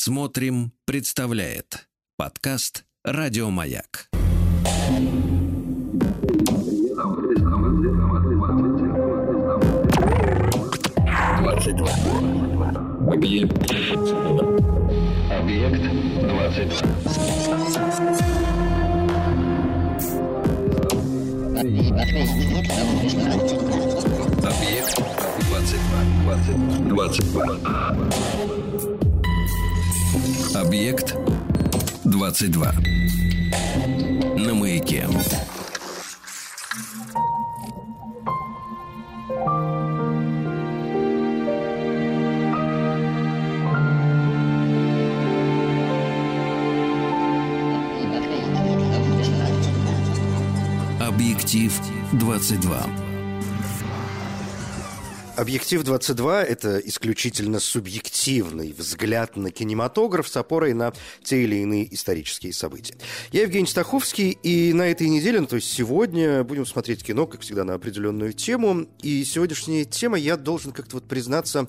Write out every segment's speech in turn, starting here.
Смотрим, представляет подкаст Радиомаяк. Объект. Объект двадцать два. Объект 22. 22. Объект 22. На маяке. Объектив 22. Объектив 22 – это исключительно субъективный взгляд на кинематограф с опорой на те или иные исторические события. Я Евгений Стаховский, и на этой неделе, ну, то есть сегодня, будем смотреть кино, как всегда, на определенную тему. И сегодняшняя тема, я должен как-то вот признаться,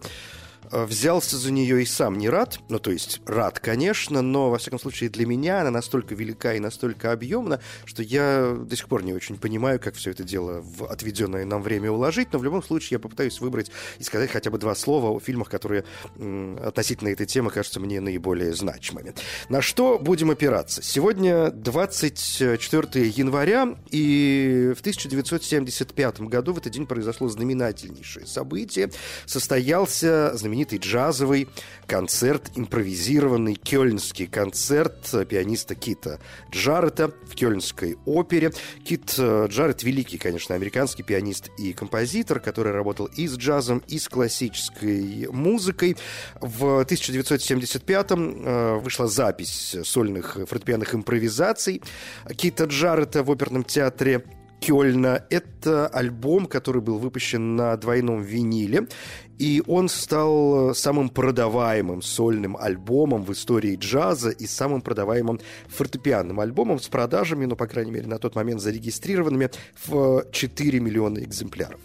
взялся за нее и сам не рад. Ну, то есть рад, конечно, но, во всяком случае, для меня она настолько велика и настолько объемна, что я до сих пор не очень понимаю, как все это дело в отведенное нам время уложить. Но в любом случае я попытаюсь выбрать и сказать хотя бы два слова о фильмах, которые относительно этой темы кажутся мне наиболее значимыми. На что будем опираться? Сегодня 24 января, и в 1975 году в этот день произошло знаменательнейшее событие. Состоялся знаменитый джазовый концерт, импровизированный кёльнский концерт пианиста Кита Джарета в Кёльнской опере. Кит э, Джарет великий, конечно, американский пианист и композитор, который работал и с джазом, и с классической музыкой. В 1975-м э, вышла запись сольных фортепианных импровизаций Кита Джарета в оперном театре Кёльна. Это альбом, который был выпущен на двойном виниле, и он стал самым продаваемым сольным альбомом в истории джаза и самым продаваемым фортепианным альбомом с продажами, ну, по крайней мере, на тот момент зарегистрированными в 4 миллиона экземпляров.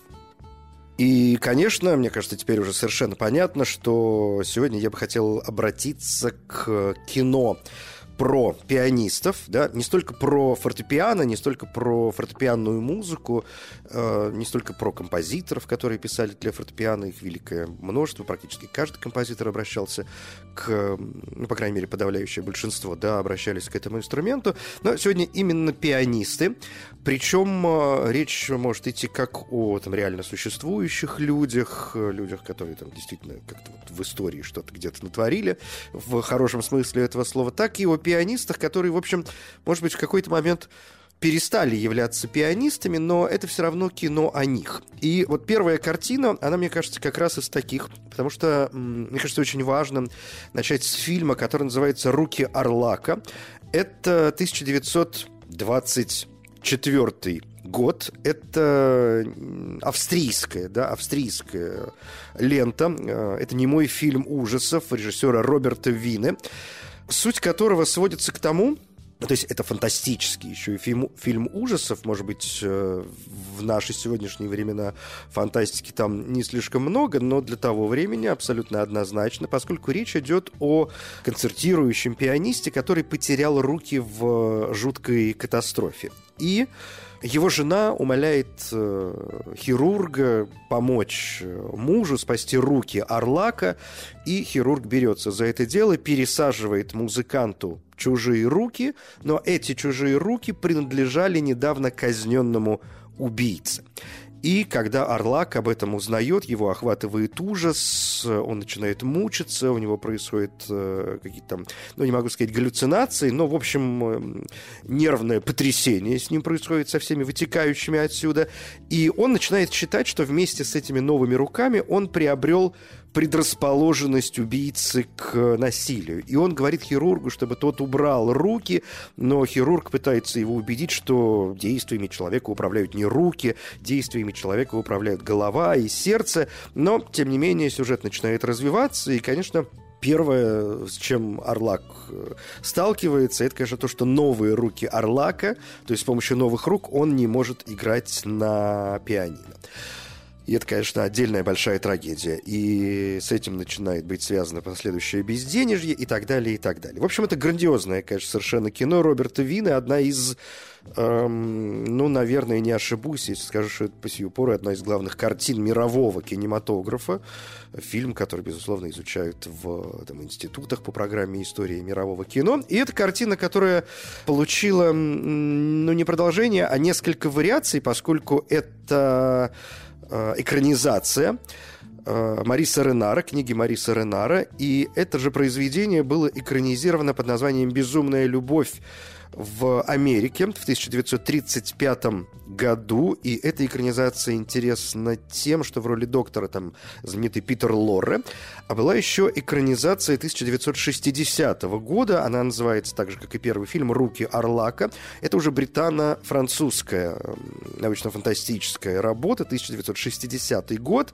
И, конечно, мне кажется, теперь уже совершенно понятно, что сегодня я бы хотел обратиться к кино про пианистов, да, не столько про фортепиано, не столько про фортепианную музыку, э, не столько про композиторов, которые писали для фортепиано, их великое множество, практически каждый композитор обращался к, ну, по крайней мере, подавляющее большинство, да, обращались к этому инструменту, но сегодня именно пианисты, причем э, речь может идти как о там реально существующих людях, э, людях, которые там действительно как-то вот в истории что-то где-то натворили, в хорошем смысле этого слова, так и о пианистах, которые, в общем, может быть, в какой-то момент перестали являться пианистами, но это все равно кино о них. И вот первая картина, она, мне кажется, как раз из таких, потому что, мне кажется, очень важно начать с фильма, который называется «Руки Орлака». Это 1924 год. Это австрийская, да, австрийская лента. Э, это не мой фильм ужасов режиссера Роберта Вины суть которого сводится к тому, то есть это фантастический еще и фильм, фильм ужасов, может быть, э, в наши сегодняшние времена фантастики там не слишком много, но для того времени абсолютно однозначно, поскольку речь идет о концертирующем пианисте, который потерял руки в жуткой катастрофе. И его жена умоляет э, хирурга помочь э, мужу спасти руки Орлака, и хирург берется за это дело, пересаживает музыканту чужие руки, но эти чужие руки принадлежали недавно казненному убийце. И когда Орлак об этом узнает, его охватывает ужас, он начинает мучиться, у него происходят э, какие-то там, ну, не могу сказать, галлюцинации, но, в общем, э, нервное потрясение с ним происходит со всеми вытекающими отсюда. И он начинает считать, что вместе с этими новыми руками он приобрел предрасположенность убийцы к насилию. И он говорит хирургу, чтобы тот убрал руки, но хирург пытается его убедить, что действиями человека управляют не руки, действиями человека управляют голова и сердце. Но, тем не менее, сюжет начинает развиваться, и, конечно, Первое, с чем Орлак э, сталкивается, это, конечно, то, что новые руки Орлака, то есть с помощью новых рук он не может играть на пианино. И это, конечно, отдельная большая трагедия. И с этим начинает быть связано последующее безденежье и так далее, и так далее. В общем, это грандиозное, конечно, совершенно кино Роберта Вина. Одна из, эм, ну, наверное, не ошибусь, если скажу, что это по сию пору одна из главных картин мирового кинематографа. Фильм, который, безусловно, изучают в там, институтах по программе истории мирового кино. И это картина, которая получила, ну, не продолжение, а несколько вариаций, поскольку это экранизация. э, Мариса Ренара, книги Мариса Ренара, и это же произведение было экранизировано под названием «Безумная любовь» в Америке в 1935 году, и эта экранизация интересна тем, что в роли доктора там знаменитый Питер Лорре, а была еще экранизация 1960 года, она называется так же, как и первый фильм «Руки Орлака». Это уже британо-французская научно-фантастическая работа, 1960 год,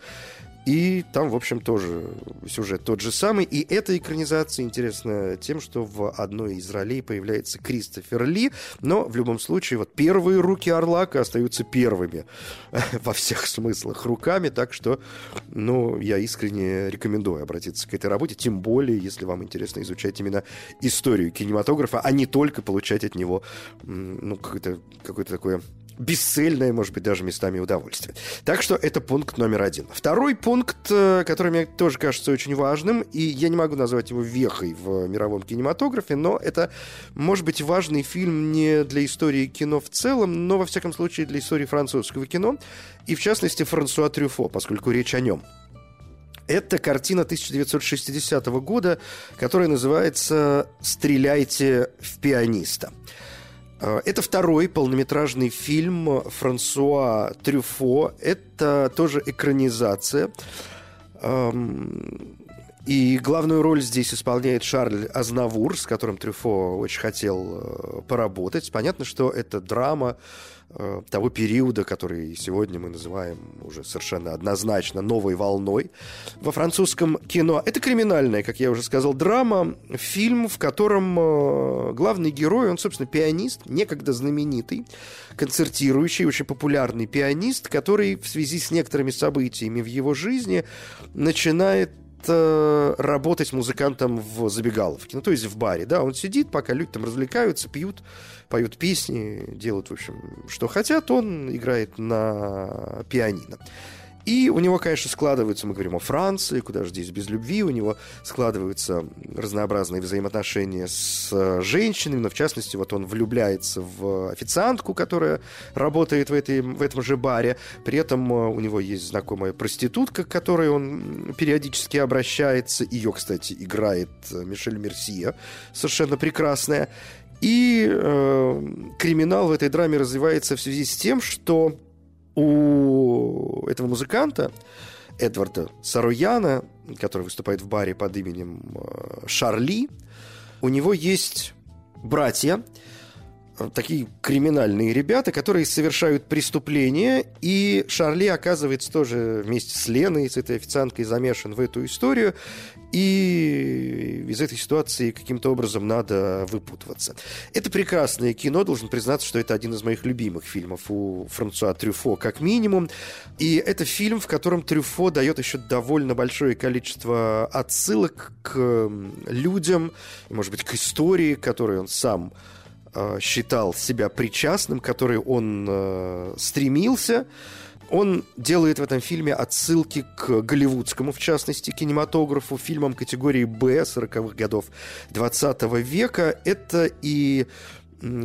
и там, в общем, тоже сюжет тот же самый. И эта экранизация интересна тем, что в одной из ролей появляется Кристофер Ли. Но в любом случае, вот первые руки Орлака остаются первыми во всех смыслах руками. Так что, ну, я искренне рекомендую обратиться к этой работе. Тем более, если вам интересно изучать именно историю кинематографа, а не только получать от него, ну, какое-то какое такое бесцельное, может быть, даже местами удовольствие. Так что это пункт номер один. Второй пункт, э, который мне тоже кажется очень важным, и я не могу назвать его вехой в мировом кинематографе, но это, может быть, важный фильм не для истории кино в целом, но, во всяком случае, для истории французского кино, и, в частности, Франсуа Трюфо, поскольку речь о нем. Это картина 1960 года, которая называется «Стреляйте в пианиста». Э, это второй полнометражный фильм Франсуа Трюфо. Это тоже экранизация. Эм, и главную роль здесь исполняет Шарль Азнавур, с которым Трюфо очень хотел э, поработать. Понятно, что это драма того периода, который сегодня мы называем уже совершенно однозначно новой волной во французском кино. Это криминальная, как я уже сказал, драма, фильм, в котором э, главный герой, он, собственно, пианист, некогда знаменитый, концертирующий, очень популярный пианист, который в связи с некоторыми событиями в его жизни начинает э, работать музыкантом в забегаловке, ну, то есть в баре, да, он сидит, пока люди там развлекаются, пьют, поют песни, делают, в общем, что хотят, он играет на пианино. И у него, конечно, складываются, мы говорим о Франции, куда же здесь без любви, у него складываются разнообразные взаимоотношения с э, женщинами, но в частности, вот он влюбляется в официантку, которая работает в, этой, в этом же баре. При этом э, у него есть знакомая проститутка, к которой он периодически обращается. Ее, кстати, играет э, Мишель Мерсия, совершенно прекрасная. И э, криминал в этой драме развивается в связи с тем, что у этого музыканта Эдварда Саруяна, который выступает в баре под именем э, Шарли, у него есть братья, такие криминальные ребята, которые совершают преступления, и Шарли оказывается тоже вместе с Леной, с этой официанткой, замешан в эту историю, и из этой ситуации каким-то образом надо выпутываться. Это прекрасное кино, должен признаться, что это один из моих любимых фильмов у Франсуа Трюфо, как минимум. И это фильм, в котором Трюфо дает еще довольно большое количество отсылок к людям, может быть, к истории, которую он сам э, считал себя причастным, к которой он э, стремился. Он делает в этом фильме отсылки к голливудскому, в частности, кинематографу, фильмам категории «Б» 40-х годов 20 века. Это и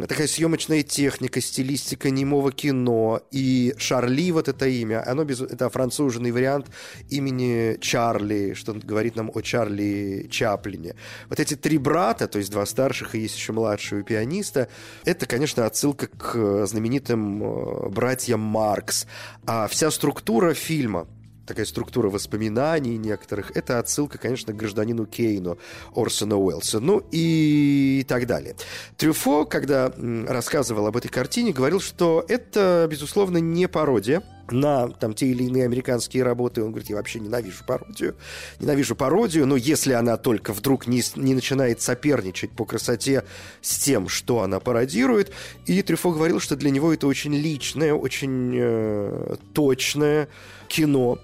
такая съемочная техника, стилистика немого кино. И Шарли, вот это имя, оно без, это француженный вариант имени Чарли, что он говорит нам о Чарли Чаплине. Вот эти три брата, то есть два старших и есть еще младшего пианиста, это, конечно, отсылка к знаменитым э, братьям Маркс. А вся структура фильма, такая структура воспоминаний некоторых, это отсылка, конечно, к гражданину Кейну Орсона Уэллса, ну и так далее. Трюфо, когда рассказывал об этой картине, говорил, что это, безусловно, не пародия, на там, те или иные американские работы. Он говорит, я вообще ненавижу пародию. Ненавижу пародию, но если она только вдруг не, не начинает соперничать по красоте с тем, что она пародирует. И Трюфо говорил, что для него это очень личное, очень э, точное кино,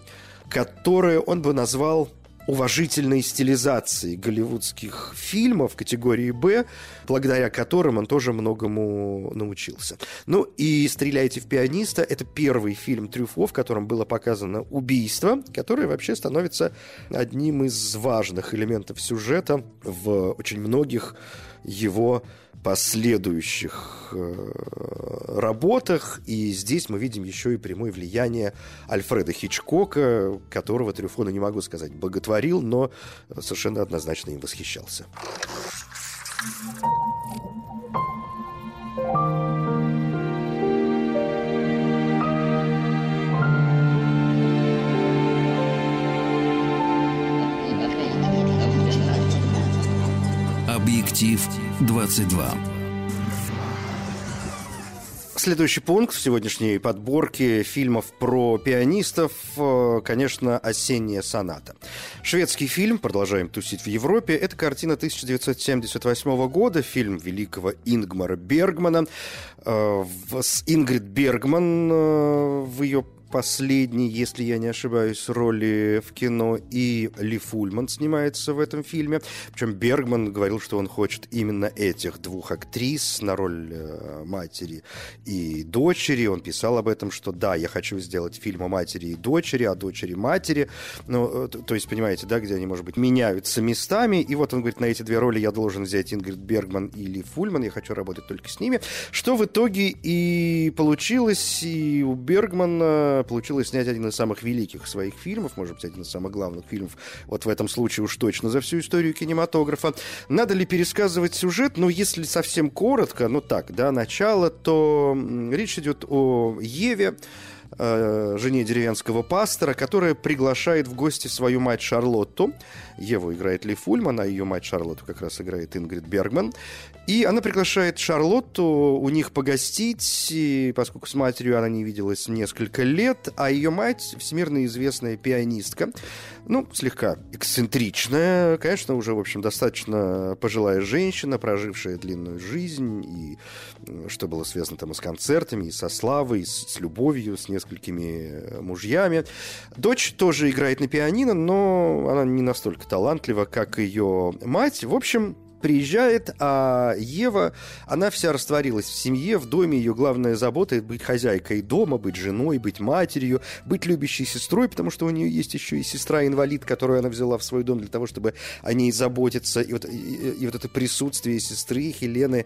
которое он бы назвал уважительной стилизации голливудских фильмов категории «Б», благодаря которым он тоже многому научился. Ну и «Стреляйте в пианиста» — это первый фильм Трюфо, в котором было показано убийство, которое вообще становится одним из важных элементов сюжета в очень многих его последующих э, работах. И здесь мы видим еще и прямое влияние Альфреда Хичкока, которого Трюфона, не могу сказать, боготворил, но совершенно однозначно им восхищался. Объектив 22. Следующий пункт в сегодняшней подборке фильмов про пианистов, э, конечно, «Осенняя соната». Шведский фильм «Продолжаем тусить в Европе» — это картина 1978 года, фильм великого Ингмара Бергмана. Э, с Ингрид Бергман э, в ее последней, если я не ошибаюсь, роли в кино, и Ли Фульман снимается в этом фильме. Причем Бергман говорил, что он хочет именно этих двух актрис на роль э, матери и дочери. Он писал об этом, что да, я хочу сделать фильм о матери и дочери, о дочери матери. Ну, э, то есть, понимаете, да, где они, может быть, меняются местами. И вот он говорит, на эти две роли я должен взять Ингрид Бергман и Ли Фульман. Я хочу работать только с ними. Что в итоге и получилось. И у Бергмана получилось снять один из самых великих своих фильмов, может быть, один из самых главных фильмов, вот в этом случае уж точно за всю историю кинематографа. Надо ли пересказывать сюжет? Ну, если совсем коротко, ну так, да, начало, то речь идет о Еве, э, жене деревенского пастора, которая приглашает в гости свою мать Шарлотту. Еву играет Ли Фульман, а ее мать Шарлотту как раз играет Ингрид Бергман. И она приглашает Шарлотту у них погостить, и, поскольку с матерью она не виделась несколько лет, а ее мать всемирно известная пианистка, ну, слегка эксцентричная, конечно, уже, в общем, достаточно пожилая женщина, прожившая длинную жизнь, и что было связано там и с концертами, и со славой, и с, любовью, с несколькими мужьями. Дочь тоже играет на пианино, но она не настолько талантлива, как ее мать. В общем, приезжает, а Ева, она вся растворилась в семье, в доме. Ее главная забота – быть хозяйкой дома, быть женой, быть матерью, быть любящей сестрой, потому что у нее есть еще и сестра-инвалид, которую она взяла в свой дом для того, чтобы о ней заботиться. И вот, и, и вот это присутствие сестры Хелены,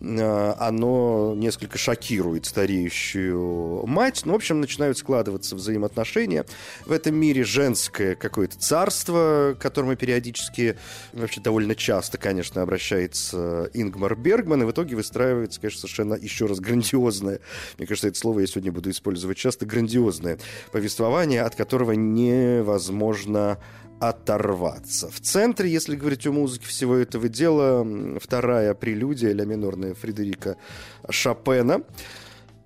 а, оно несколько шокирует стареющую мать. Ну, в общем, начинают складываться взаимоотношения в этом мире. Женское какое-то царство, к которому периодически, вообще довольно часто, конечно, конечно, обращается Ингмар Бергман, и в итоге выстраивается, конечно, совершенно еще раз грандиозное, мне кажется, это слово я сегодня буду использовать часто, грандиозное повествование, от которого невозможно оторваться. В центре, если говорить о музыке всего этого дела, вторая прелюдия ля минорная Фредерика Шопена –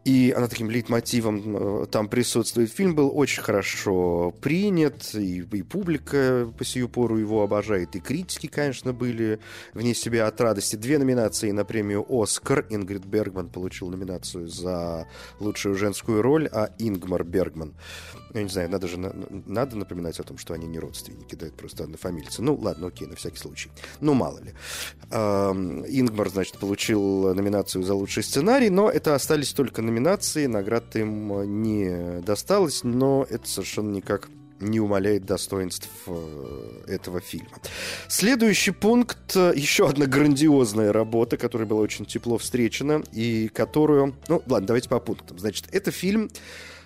и она таким лейтмотивом э, там присутствует. Фильм был очень хорошо принят, и, и публика по сию пору его обожает, и критики, конечно, были вне себя от радости. Две номинации на премию «Оскар». Ингрид Бергман получил номинацию за лучшую женскую роль, а Ингмар Бергман я не знаю, надо же надо напоминать о том, что они не родственники, да, это просто однофамильцы. Ну, ладно, окей, на всякий случай. Ну, мало ли. Ингмар, значит, получил номинацию за лучший сценарий, но это остались только номинации, наград им не досталось, но это совершенно никак не умаляет достоинств э, этого фильма. Следующий пункт. Э, еще одна грандиозная работа, которая была очень тепло встречена и которую... Ну, ладно, давайте по пунктам. Значит, это фильм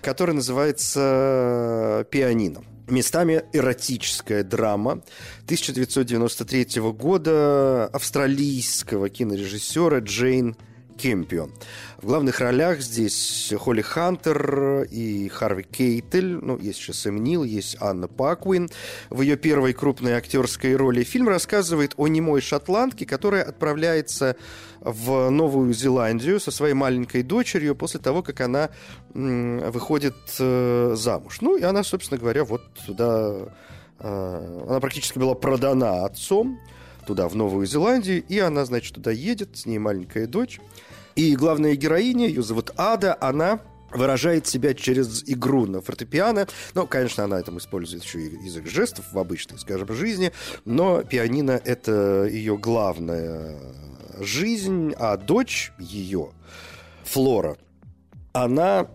который называется «Пианино». Местами эротическая драма 1993 года австралийского кинорежиссера Джейн Кемпион. В главных ролях здесь Холли Хантер и Харви Кейтель, ну, есть еще Сэм Нил, есть Анна Пакуин. В ее первой крупной актерской роли фильм рассказывает о немой шотландке, которая отправляется в Новую Зеландию со своей маленькой дочерью после того, как она выходит э, замуж. Ну, и она, собственно говоря, вот туда... Э, она практически была продана отцом туда, в Новую Зеландию, и она, значит, туда едет, с ней маленькая дочь. И главная героиня, ее зовут Ада, она выражает себя через игру на фортепиано. Ну, конечно, она этом использует еще и язык жестов в обычной, скажем, жизни, но пианино — это ее главная жизнь, а дочь ее, Флора, она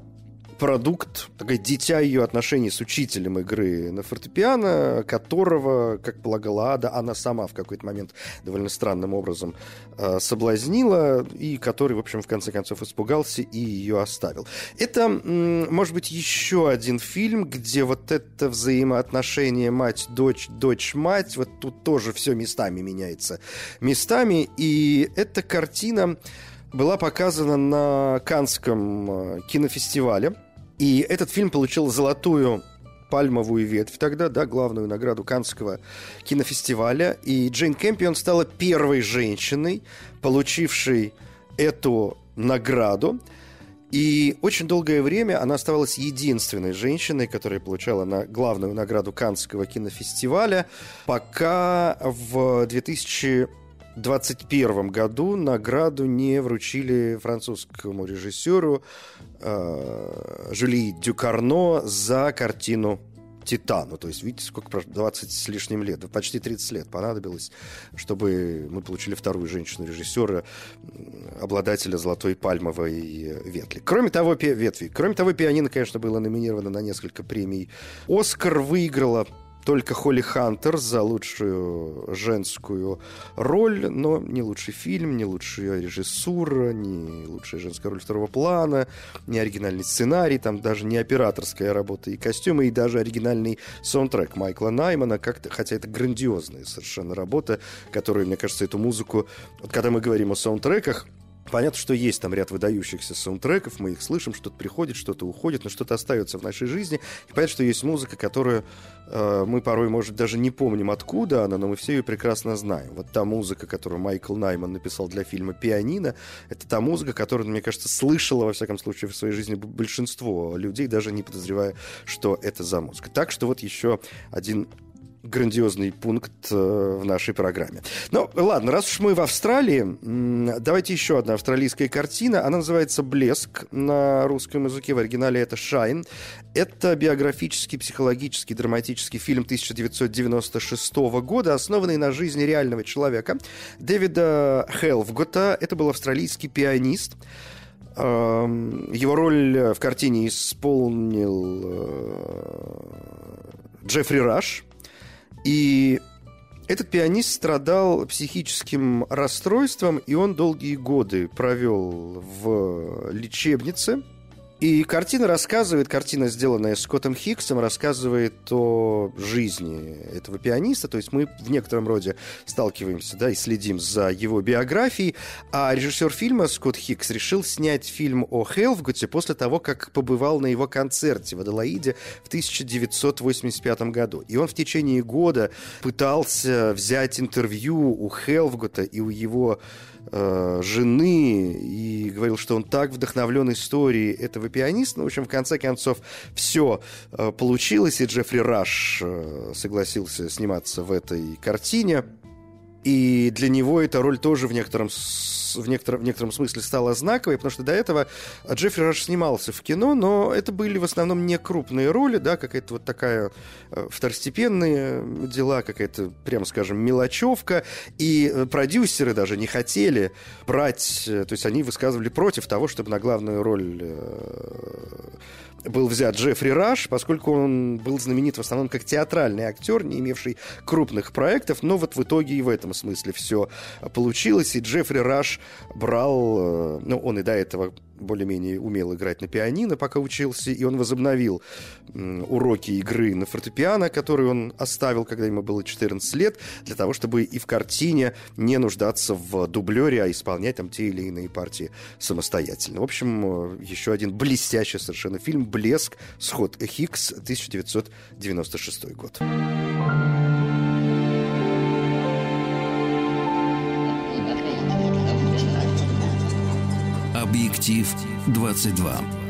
продукт, такое дитя ее отношений с учителем игры на фортепиано, которого, как полагала Ада, она сама в какой-то момент довольно странным образом э, соблазнила, и который, в общем, в конце концов испугался и ее оставил. Это, может быть, еще один фильм, где вот это взаимоотношение мать-дочь, дочь-мать, вот тут тоже все местами меняется. Местами, и эта картина была показана на Канском э, кинофестивале. И этот фильм получил золотую пальмовую ветвь тогда, да, главную награду Канского кинофестиваля. И Джейн Кэмпион стала первой женщиной, получившей эту награду. И очень долгое время она оставалась единственной женщиной, которая получала на главную награду Канского кинофестиваля, пока в 2000 2021 году награду не вручили французскому режиссеру э, Жюли Дюкарно за картину Титану. То есть, видите, сколько прошло? 20 с лишним лет. Почти 30 лет понадобилось, чтобы мы получили вторую женщину-режиссера, обладателя золотой пальмовой ветви. Кроме того, ветви. Кроме того, пианино, конечно, было номинировано на несколько премий. Оскар выиграла только Холли Хантер за лучшую женскую роль, но не лучший фильм, не лучшая режиссура, не лучшая женская роль второго плана, не оригинальный сценарий, там даже не операторская работа и костюмы, и даже оригинальный саундтрек Майкла Наймана, как-то, хотя это грандиозная совершенно работа, которая, мне кажется, эту музыку, вот когда мы говорим о саундтреках, Понятно, что есть там ряд выдающихся саундтреков, мы их слышим, что-то приходит, что-то уходит, но что-то остается в нашей жизни. И понятно, что есть музыка, которую э, мы порой, может, даже не помним, откуда она, но мы все ее прекрасно знаем. Вот та музыка, которую Майкл Найман написал для фильма «Пианино», это та музыка, которую, мне кажется, слышала, во всяком случае, в своей жизни большинство людей, даже не подозревая, что это за музыка. Так что вот еще один грандиозный пункт э, в нашей программе. Ну, ладно, раз уж мы в Австралии, давайте еще одна австралийская картина. Она называется «Блеск» на русском языке, в оригинале это «Шайн». Это биографический, психологический, драматический фильм 1996 года, основанный на жизни реального человека. Дэвида Хелфгота. Это был австралийский пианист. Эм, его роль в картине исполнил э, Джеффри Раш – и этот пианист страдал психическим расстройством, и он долгие годы провел в лечебнице – и картина рассказывает, картина, сделанная Скоттом Хиггсом, рассказывает о жизни этого пианиста. То есть мы в некотором роде сталкиваемся да, и следим за его биографией. А режиссер фильма Скотт Хиггс решил снять фильм о Хелфгуте после того, как побывал на его концерте в Аделаиде в 1985 году. И он в течение года пытался взять интервью у Хелфгута и у его э, жены и говорил, что он так вдохновлен историей этого пианиста. Ну, в общем, в конце концов, все э, получилось, и Джеффри Раш э, согласился сниматься в этой картине. И для него эта роль тоже в некотором в некотором, в некотором смысле стала знаковой, потому что до этого Джеффри Раш снимался в кино, но это были в основном не крупные роли, да, какая-то вот такая э, второстепенные дела, какая-то, прямо скажем, мелочевка, и э, продюсеры даже не хотели брать, э, то есть они высказывали против того, чтобы на главную роль был взят Джеффри Раш, поскольку он был знаменит в основном как театральный актер, не имевший крупных проектов, но вот в итоге и в этом смысле все получилось, и Джеффри Раш брал, э, ну, он и до этого более-менее умел играть на пианино, пока учился, и он возобновил уроки игры на фортепиано, которые он оставил, когда ему было 14 лет, для того, чтобы и в картине не нуждаться в дублере, а исполнять там те или иные партии самостоятельно. В общем, э, еще один блестящий совершенно фильм «Блеск. Сход Хикс», 1996 год. Объектив 22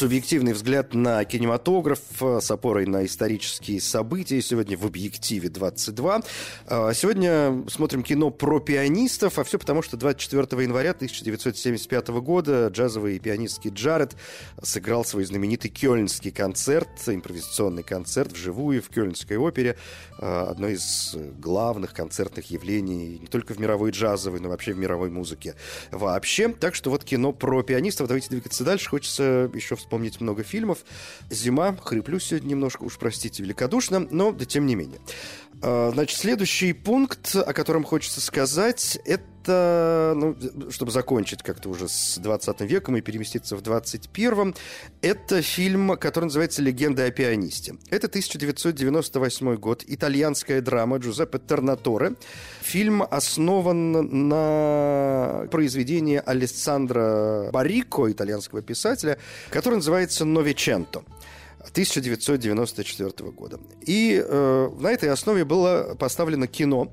субъективный взгляд на кинематограф э, с опорой на исторические события. Сегодня в «Объективе 22». Э, сегодня смотрим кино про пианистов, а все потому, что 24 января 1975 года джазовый пианистский Джаред сыграл свой знаменитый кёльнский концерт, импровизационный концерт вживую в Кёльнской опере. Э, одно из главных концертных явлений не только в мировой джазовой, но вообще в мировой музыке вообще. Так что вот кино про пианистов. Давайте двигаться дальше. Хочется еще вспомнить вспомнить много фильмов. «Зима», хриплю сегодня немножко, уж простите, великодушно, но да тем не менее. А, значит, следующий пункт, о котором хочется сказать, это, ну, чтобы закончить как-то уже с 20 веком и переместиться в 21 это фильм, который называется «Легенда о пианисте». Это 1998 год, итальянская драма Джузеппе Тернаторе. Фильм основан на произведении Алессандро Барико, итальянского писателя, который называется «Новиченто». 1994 года. И э, на этой основе было поставлено кино,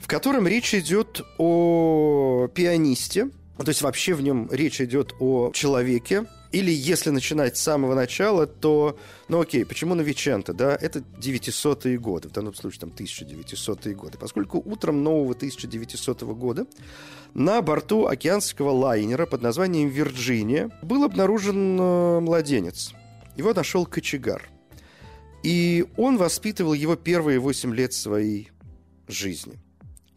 в котором речь идет о пианисте, то есть вообще в нем речь идет о человеке, или если начинать с самого начала, то, ну окей, почему Новиченто, да, это 900-е годы, в данном случае там 1900-е годы, поскольку утром нового 1900 года на борту океанского лайнера под названием «Вирджиния» был обнаружен э, младенец – его нашел кочегар. И он воспитывал его первые 8 лет своей жизни.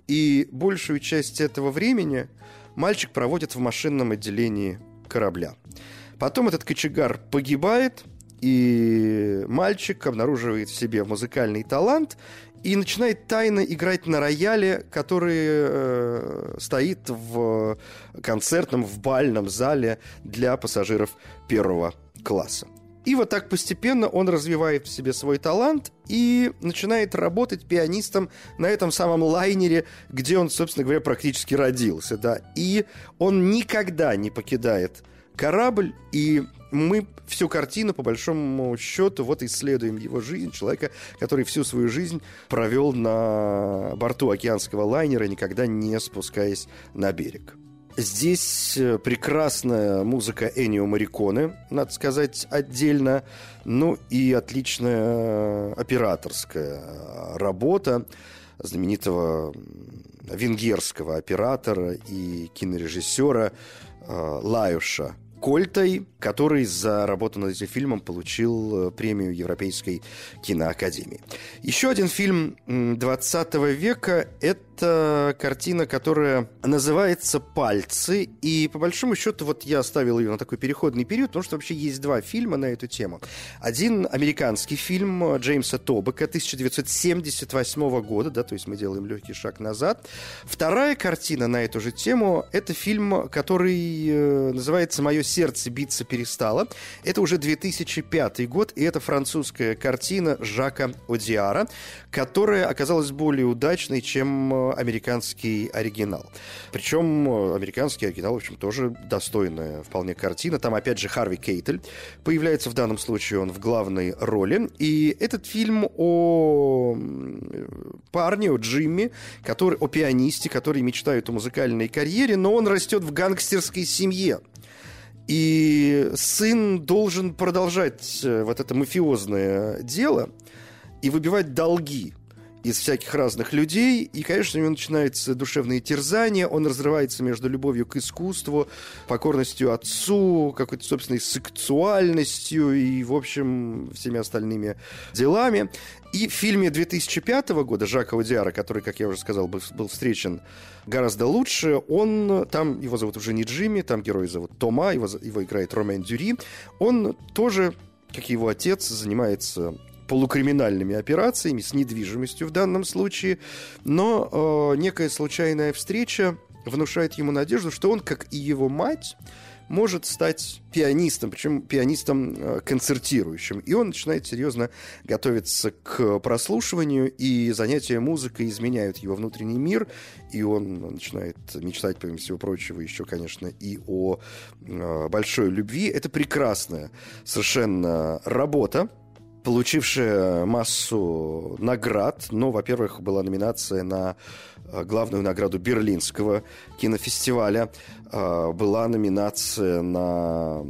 И большую часть этого времени мальчик проводит в машинном отделении корабля. Потом этот кочегар погибает, и мальчик обнаруживает в себе музыкальный талант и начинает тайно играть на рояле, который э, стоит в концертном, в бальном зале для пассажиров первого класса. И вот так постепенно он развивает в себе свой талант и начинает работать пианистом на этом самом лайнере, где он, собственно говоря, практически родился. Да. И он никогда не покидает корабль, и мы всю картину, по большому счету, вот исследуем его жизнь, человека, который всю свою жизнь провел на борту океанского лайнера, никогда не спускаясь на берег. Здесь э, прекрасная музыка Энио Мариконе, надо сказать, отдельно. Ну и отличная операторская работа знаменитого венгерского оператора и кинорежиссера э, Лаюша Кольтой, который за работу над этим фильмом получил э, премию Европейской киноакадемии. Еще один фильм 20 века – это картина, которая называется «Пальцы». И по большому счету вот я оставил ее на такой переходный период, потому что вообще есть два фильма на эту тему. Один американский фильм Джеймса Тобека 1978 года, да, то есть мы делаем легкий шаг назад. Вторая картина на эту же тему – это фильм, который э, называется «Мое сердце биться перестало». Это уже 2005 год, и это французская картина Жака Одиара, которая оказалась более удачной, чем э, американский оригинал. Причем э, американский оригинал, в общем, тоже достойная вполне картина. Там, опять же, Харви Кейтель появляется в данном случае, он в главной роли. И этот фильм о парне, о Джимми, который, о пианисте, который мечтает о музыкальной карьере, но он растет в гангстерской семье. И сын должен продолжать э, вот это мафиозное дело и выбивать долги из всяких разных людей. И, конечно, у него начинаются душевные терзания. Он разрывается между любовью к искусству, покорностью отцу, какой-то собственной сексуальностью и, в общем, всеми остальными делами. И в фильме 2005 года Жака Удиара, который, как я уже сказал, был, встречен гораздо лучше, он, там его зовут уже не Джимми, там герой зовут Тома, его, его играет Ромен Дюри, он тоже, как его отец, занимается полукриминальными операциями, с недвижимостью в данном случае, но э, некая случайная встреча внушает ему надежду, что он, как и его мать, может стать пианистом, причем пианистом э, концертирующим. И он начинает серьезно готовиться к прослушиванию, и занятия музыкой изменяют его внутренний мир, и он начинает мечтать, помимо всего прочего, еще, конечно, и о э, большой любви. Это прекрасная совершенно работа, получившая массу наград. Ну, во-первых, была номинация на э, главную награду Берлинского кинофестиваля. Э, была номинация на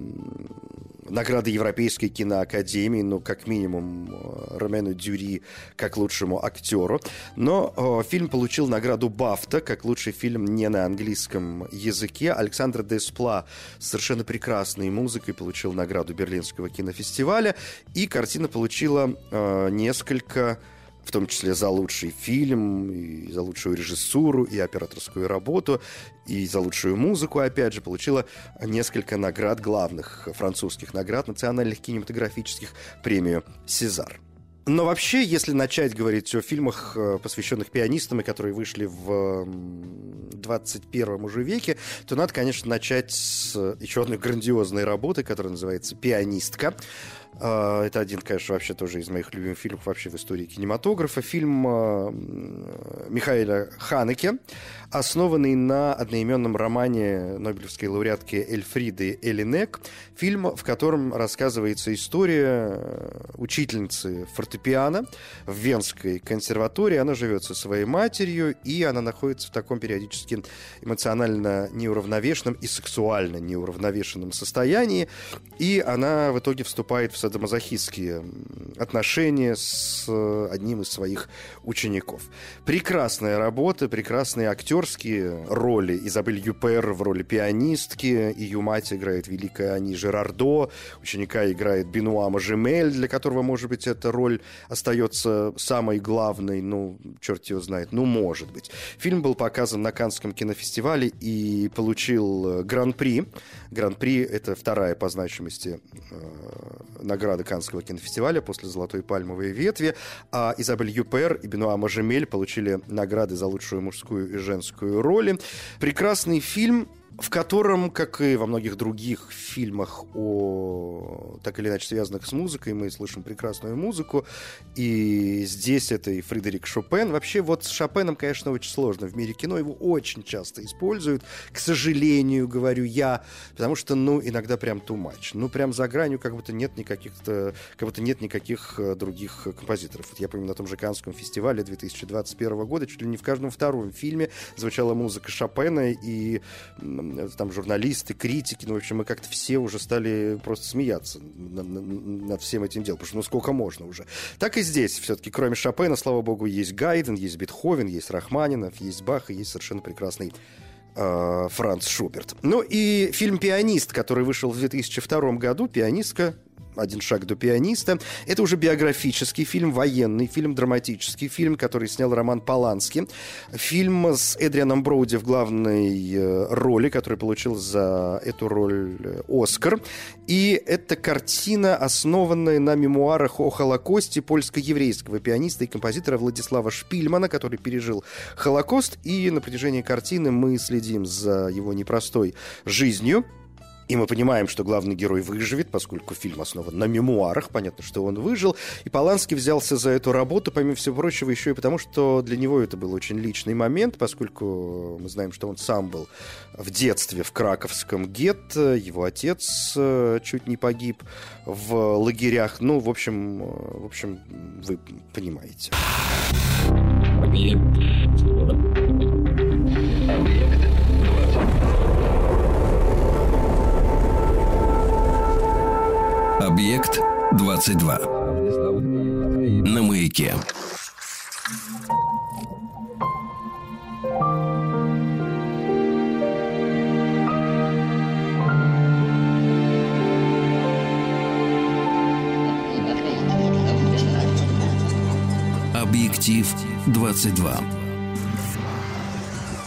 награды Европейской киноакадемии, ну, как минимум, э, Ромену Дюри как лучшему актеру. Но э, фильм получил награду Бафта как лучший фильм не на английском языке. Александр Деспла с совершенно прекрасной музыкой получил награду Берлинского кинофестиваля. И картина получила э, несколько в том числе за лучший фильм, и за лучшую режиссуру, и операторскую работу, и за лучшую музыку, опять же, получила несколько наград, главных французских наград, национальных кинематографических, премию «Сезар». Но вообще, если начать говорить о фильмах, э, посвященных пианистам, и которые вышли в 21 уже веке, то надо, конечно, начать с еще одной грандиозной работы, которая называется «Пианистка». А, это один, конечно, вообще тоже из моих любимых фильмов вообще в истории кинематографа. Фильм а, Михаила Ханеке, основанный на одноименном романе Нобелевской лауреатки Эльфриды Элинек. Фильм, в котором рассказывается история э, учительницы фортепиано в Венской консерватории. Она живет со своей матерью, и она находится в таком периодически эмоционально неуравновешенном и сексуально неуравновешенном состоянии. И она в итоге вступает в садомазохистские отношения с э, одним из своих учеников. Прекрасная работа, прекрасные актерские роли. Изабель Юпер в роли пианистки, ее мать играет великая Ани Жерардо, ученика играет Бенуа Мажемель, для которого, может быть, эта роль остается самой главной, ну, черт его знает, ну, может быть. Фильм был показан на Каннском кинофестивале и получил э, гран-при. Гран-при — это вторая по значимости э, награды Каннского кинофестиваля после «Золотой пальмовой ветви», а Изабель Юпер и Бенуа Мажемель получили награды за лучшую мужскую и женскую роли. Прекрасный фильм, в котором, как и во многих других фильмах о так или иначе связанных с музыкой, мы слышим прекрасную музыку. И здесь это и Фредерик Шопен. Вообще вот с Шопеном, конечно, очень сложно. В мире кино его очень часто используют. К сожалению, говорю я, потому что, ну, иногда прям too much. Ну, прям за гранью как будто нет никаких, как будто нет никаких э, других композиторов. Вот я помню, на том же Каннском фестивале 2021 года чуть ли не в каждом втором фильме звучала музыка Шопена, и там журналисты, критики, ну, в общем, мы как-то все уже стали просто смеяться над, над всем этим делом, потому что ну сколько можно уже. Так и здесь все-таки, кроме Шопена, слава богу, есть Гайден, есть Бетховен, есть Рахманинов, есть Бах и есть совершенно прекрасный э, Франц Шуберт. Ну и фильм «Пианист», который вышел в 2002 году, «Пианистка», один шаг до пианиста. Это уже биографический фильм, военный фильм, драматический фильм, который снял Роман Полански. Фильм с Эдрианом Броуди в главной э, роли, который получил за эту роль э, Оскар. И это картина, основанная на мемуарах о Холокосте польско-еврейского пианиста и композитора Владислава Шпильмана, который пережил Холокост. И на протяжении картины мы следим за его непростой жизнью. И мы понимаем, что главный герой выживет, поскольку фильм основан на мемуарах, понятно, что он выжил. И Поланский взялся за эту работу, помимо всего прочего, еще и потому, что для него это был очень личный момент, поскольку мы знаем, что он сам был в детстве в краковском гетто, его отец э, чуть не погиб в лагерях. Ну, в общем, э, в общем, вы понимаете. Объект 22. На маяке. Объектив 22.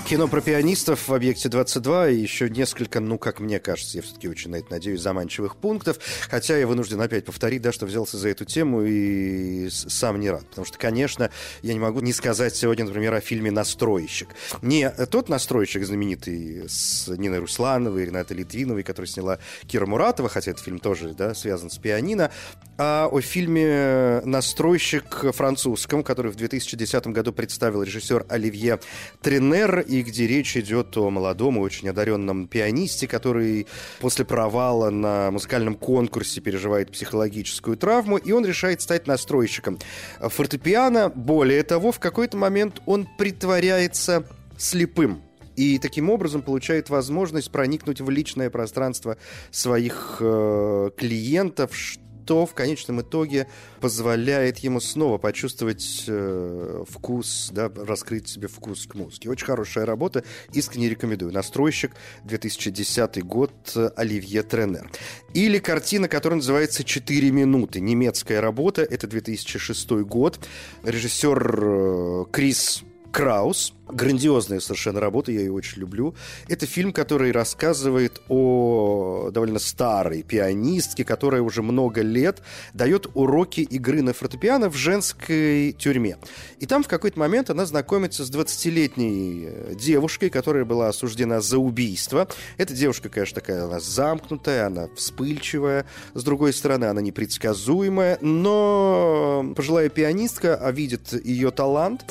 Кино про пианистов в «Объекте 22» и еще несколько, ну, как мне кажется, я все-таки очень на это надеюсь, заманчивых пунктов. Хотя я вынужден опять повторить, да, что взялся за эту тему и сам не рад. Потому что, конечно, я не могу не сказать сегодня, например, о фильме «Настройщик». Не тот настройщик знаменитый с Ниной Руслановой, Ренатой Литвиновой, который сняла Кира Муратова, хотя этот фильм тоже да, связан с пианино, а о фильме «Настройщик» французском, который в 2010 году представил режиссер Оливье Тренер и где речь идет о молодом и очень одаренном пианисте, который после провала на музыкальном конкурсе переживает психологическую травму, и он решает стать настройщиком фортепиано. Более того, в какой-то момент он притворяется слепым и таким образом получает возможность проникнуть в личное пространство своих э, клиентов, что в конечном итоге позволяет ему снова почувствовать э, вкус, да, раскрыть себе вкус к музыке. Очень хорошая работа, искренне рекомендую. Настройщик, 2010 год, Оливье Тренер. Или картина, которая называется «Четыре минуты». Немецкая работа, это 2006 год. Режиссер э, Крис Краус. Грандиозная совершенно работа, я ее очень люблю. Это фильм, который рассказывает о довольно старой пианистке, которая уже много лет дает уроки игры на фортепиано в женской тюрьме. И там в какой-то момент она знакомится с 20-летней э, девушкой, которая была осуждена за убийство. Эта девушка, конечно, такая, она замкнутая, она вспыльчивая. С другой стороны, она непредсказуемая, но пожилая пианистка видит ее талант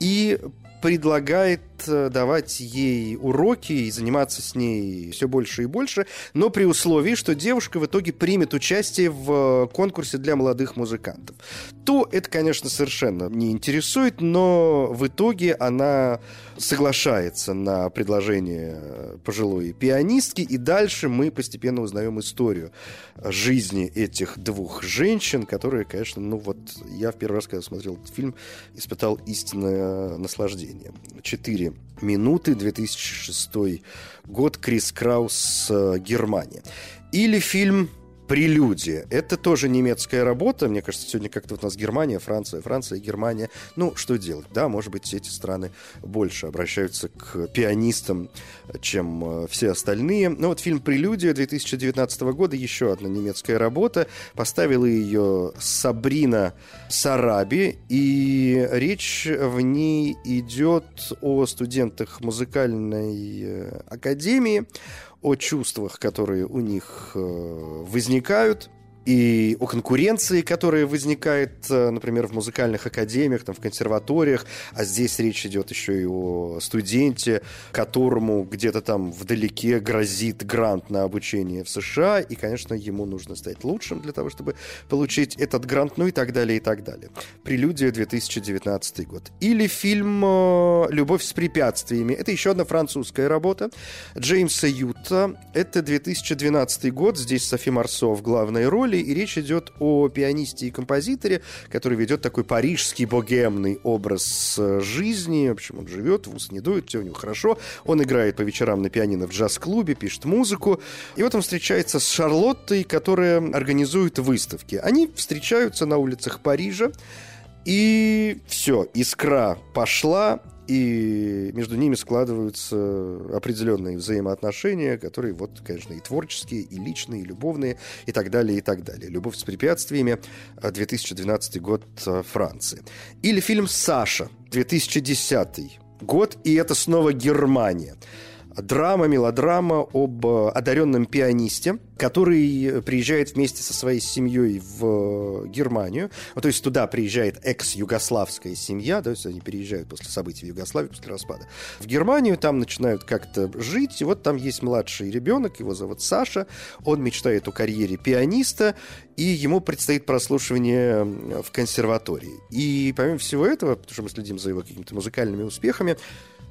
и предлагает э, давать ей уроки и заниматься с ней все больше и больше, но при условии, что девушка в итоге примет участие в конкурсе для молодых музыкантов. То это, конечно, совершенно не интересует, но в итоге она соглашается на предложение пожилой пианистки, и дальше мы постепенно узнаем историю жизни этих двух женщин, которые, конечно, ну вот я в первый раз, когда смотрел этот фильм, испытал истинное наслаждение. Четыре минуты, 2006 год, Крис Краус, э, Германия. Или фильм «Прелюдия». Это тоже немецкая работа. Мне кажется, сегодня как-то вот у нас Германия, Франция, Франция Германия. Ну, что делать? Да, может быть, эти страны больше обращаются к пианистам, чем э, все остальные. Но вот фильм «Прелюдия» 2019 года, еще одна немецкая работа. Поставила ее Сабрина Сараби. И речь в ней идет о студентах музыкальной э, академии, о чувствах, которые у них э, возникают, и о конкуренции, которая возникает, э, например, в музыкальных академиях, там, в консерваториях, а здесь речь идет еще и о студенте, которому где-то там вдалеке грозит грант на обучение в США, и, конечно, ему нужно стать лучшим для того, чтобы получить этот грант, ну и так далее, и так далее. Прелюдия 2019 год. Или фильм э, «Любовь с препятствиями». Это еще одна французская работа Джеймса Юта. Это 2012 год, здесь Софи Марсо в главной роли, роли, и речь идет о пианисте и композиторе, который ведет такой парижский богемный образ э, жизни. В общем, он живет, в ус не дует, все у него хорошо. Он играет по вечерам на пианино в джаз-клубе, пишет музыку. И вот он встречается с Шарлоттой, которая организует выставки. Они встречаются на улицах Парижа. И все, искра пошла, и между ними складываются определенные взаимоотношения, которые вот, конечно, и творческие, и личные, и любовные, и так далее, и так далее. «Любовь с препятствиями», 2012 год, э, Франции. Или фильм «Саша», 2010 год, и это снова Германия драма, мелодрама об э, одаренном пианисте, который приезжает вместе со своей семьей в Германию. Ну, то есть туда приезжает экс-югославская семья, то есть они переезжают после событий в Югославии, после распада. В Германию там начинают как-то жить, и вот там есть младший ребенок, его зовут Саша, он мечтает о карьере пианиста, и ему предстоит прослушивание в консерватории. И помимо всего этого, потому что мы следим за его какими-то музыкальными успехами,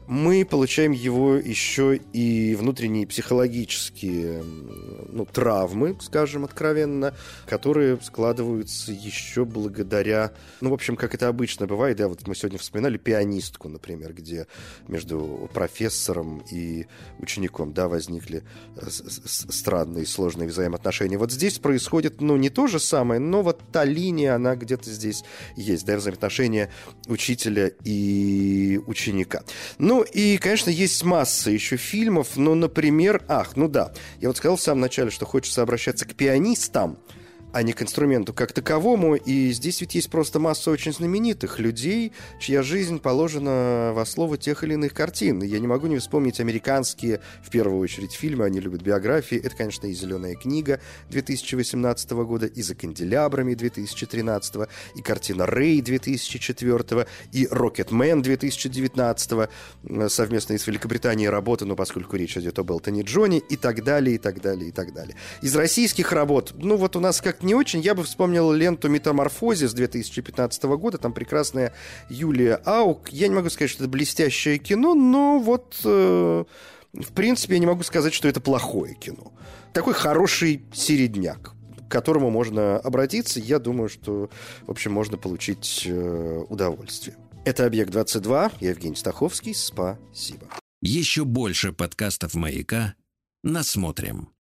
мы получаем его еще и внутренние психологические ну, травмы, скажем откровенно, которые складываются еще благодаря, ну, в общем, как это обычно бывает, да, вот мы сегодня вспоминали пианистку, например, где между профессором и учеником, да, возникли э, странные сложные взаимоотношения. Вот здесь происходит, ну, не то же самое, но вот та линия, она где-то здесь есть, да, взаимоотношения учителя и ученика. Ну, Ну и, конечно, есть масса еще фильмов, но, например, ах, ну да, я вот сказал в самом начале, что хочется обращаться к пианистам, а не к инструменту как таковому. И здесь ведь есть просто масса очень знаменитых людей, чья жизнь положена во слово тех или иных картин. Я не могу не вспомнить американские, в первую очередь, фильмы, они любят биографии. Это, конечно, и «Зеленая книга» 2018 года, и «За канделябрами» 2013, и картина «Рэй» 2004, и «Рокетмен» 2019, совместно из Великобритании работа, но поскольку речь идет об Элтоне Джоне, и так далее, и так далее, и так далее. Из российских работ, ну вот у нас не очень. Я бы вспомнил ленту «Метаморфозис» 2015 года. Там прекрасная Юлия Аук. Я не могу сказать, что это блестящее кино, но вот... Э, в принципе, я не могу сказать, что это плохое кино. Такой хороший середняк к которому можно обратиться, я думаю, что, в общем, можно получить э, удовольствие. Это «Объект-22», я Евгений Стаховский, спасибо. Еще больше подкастов «Маяка» насмотрим.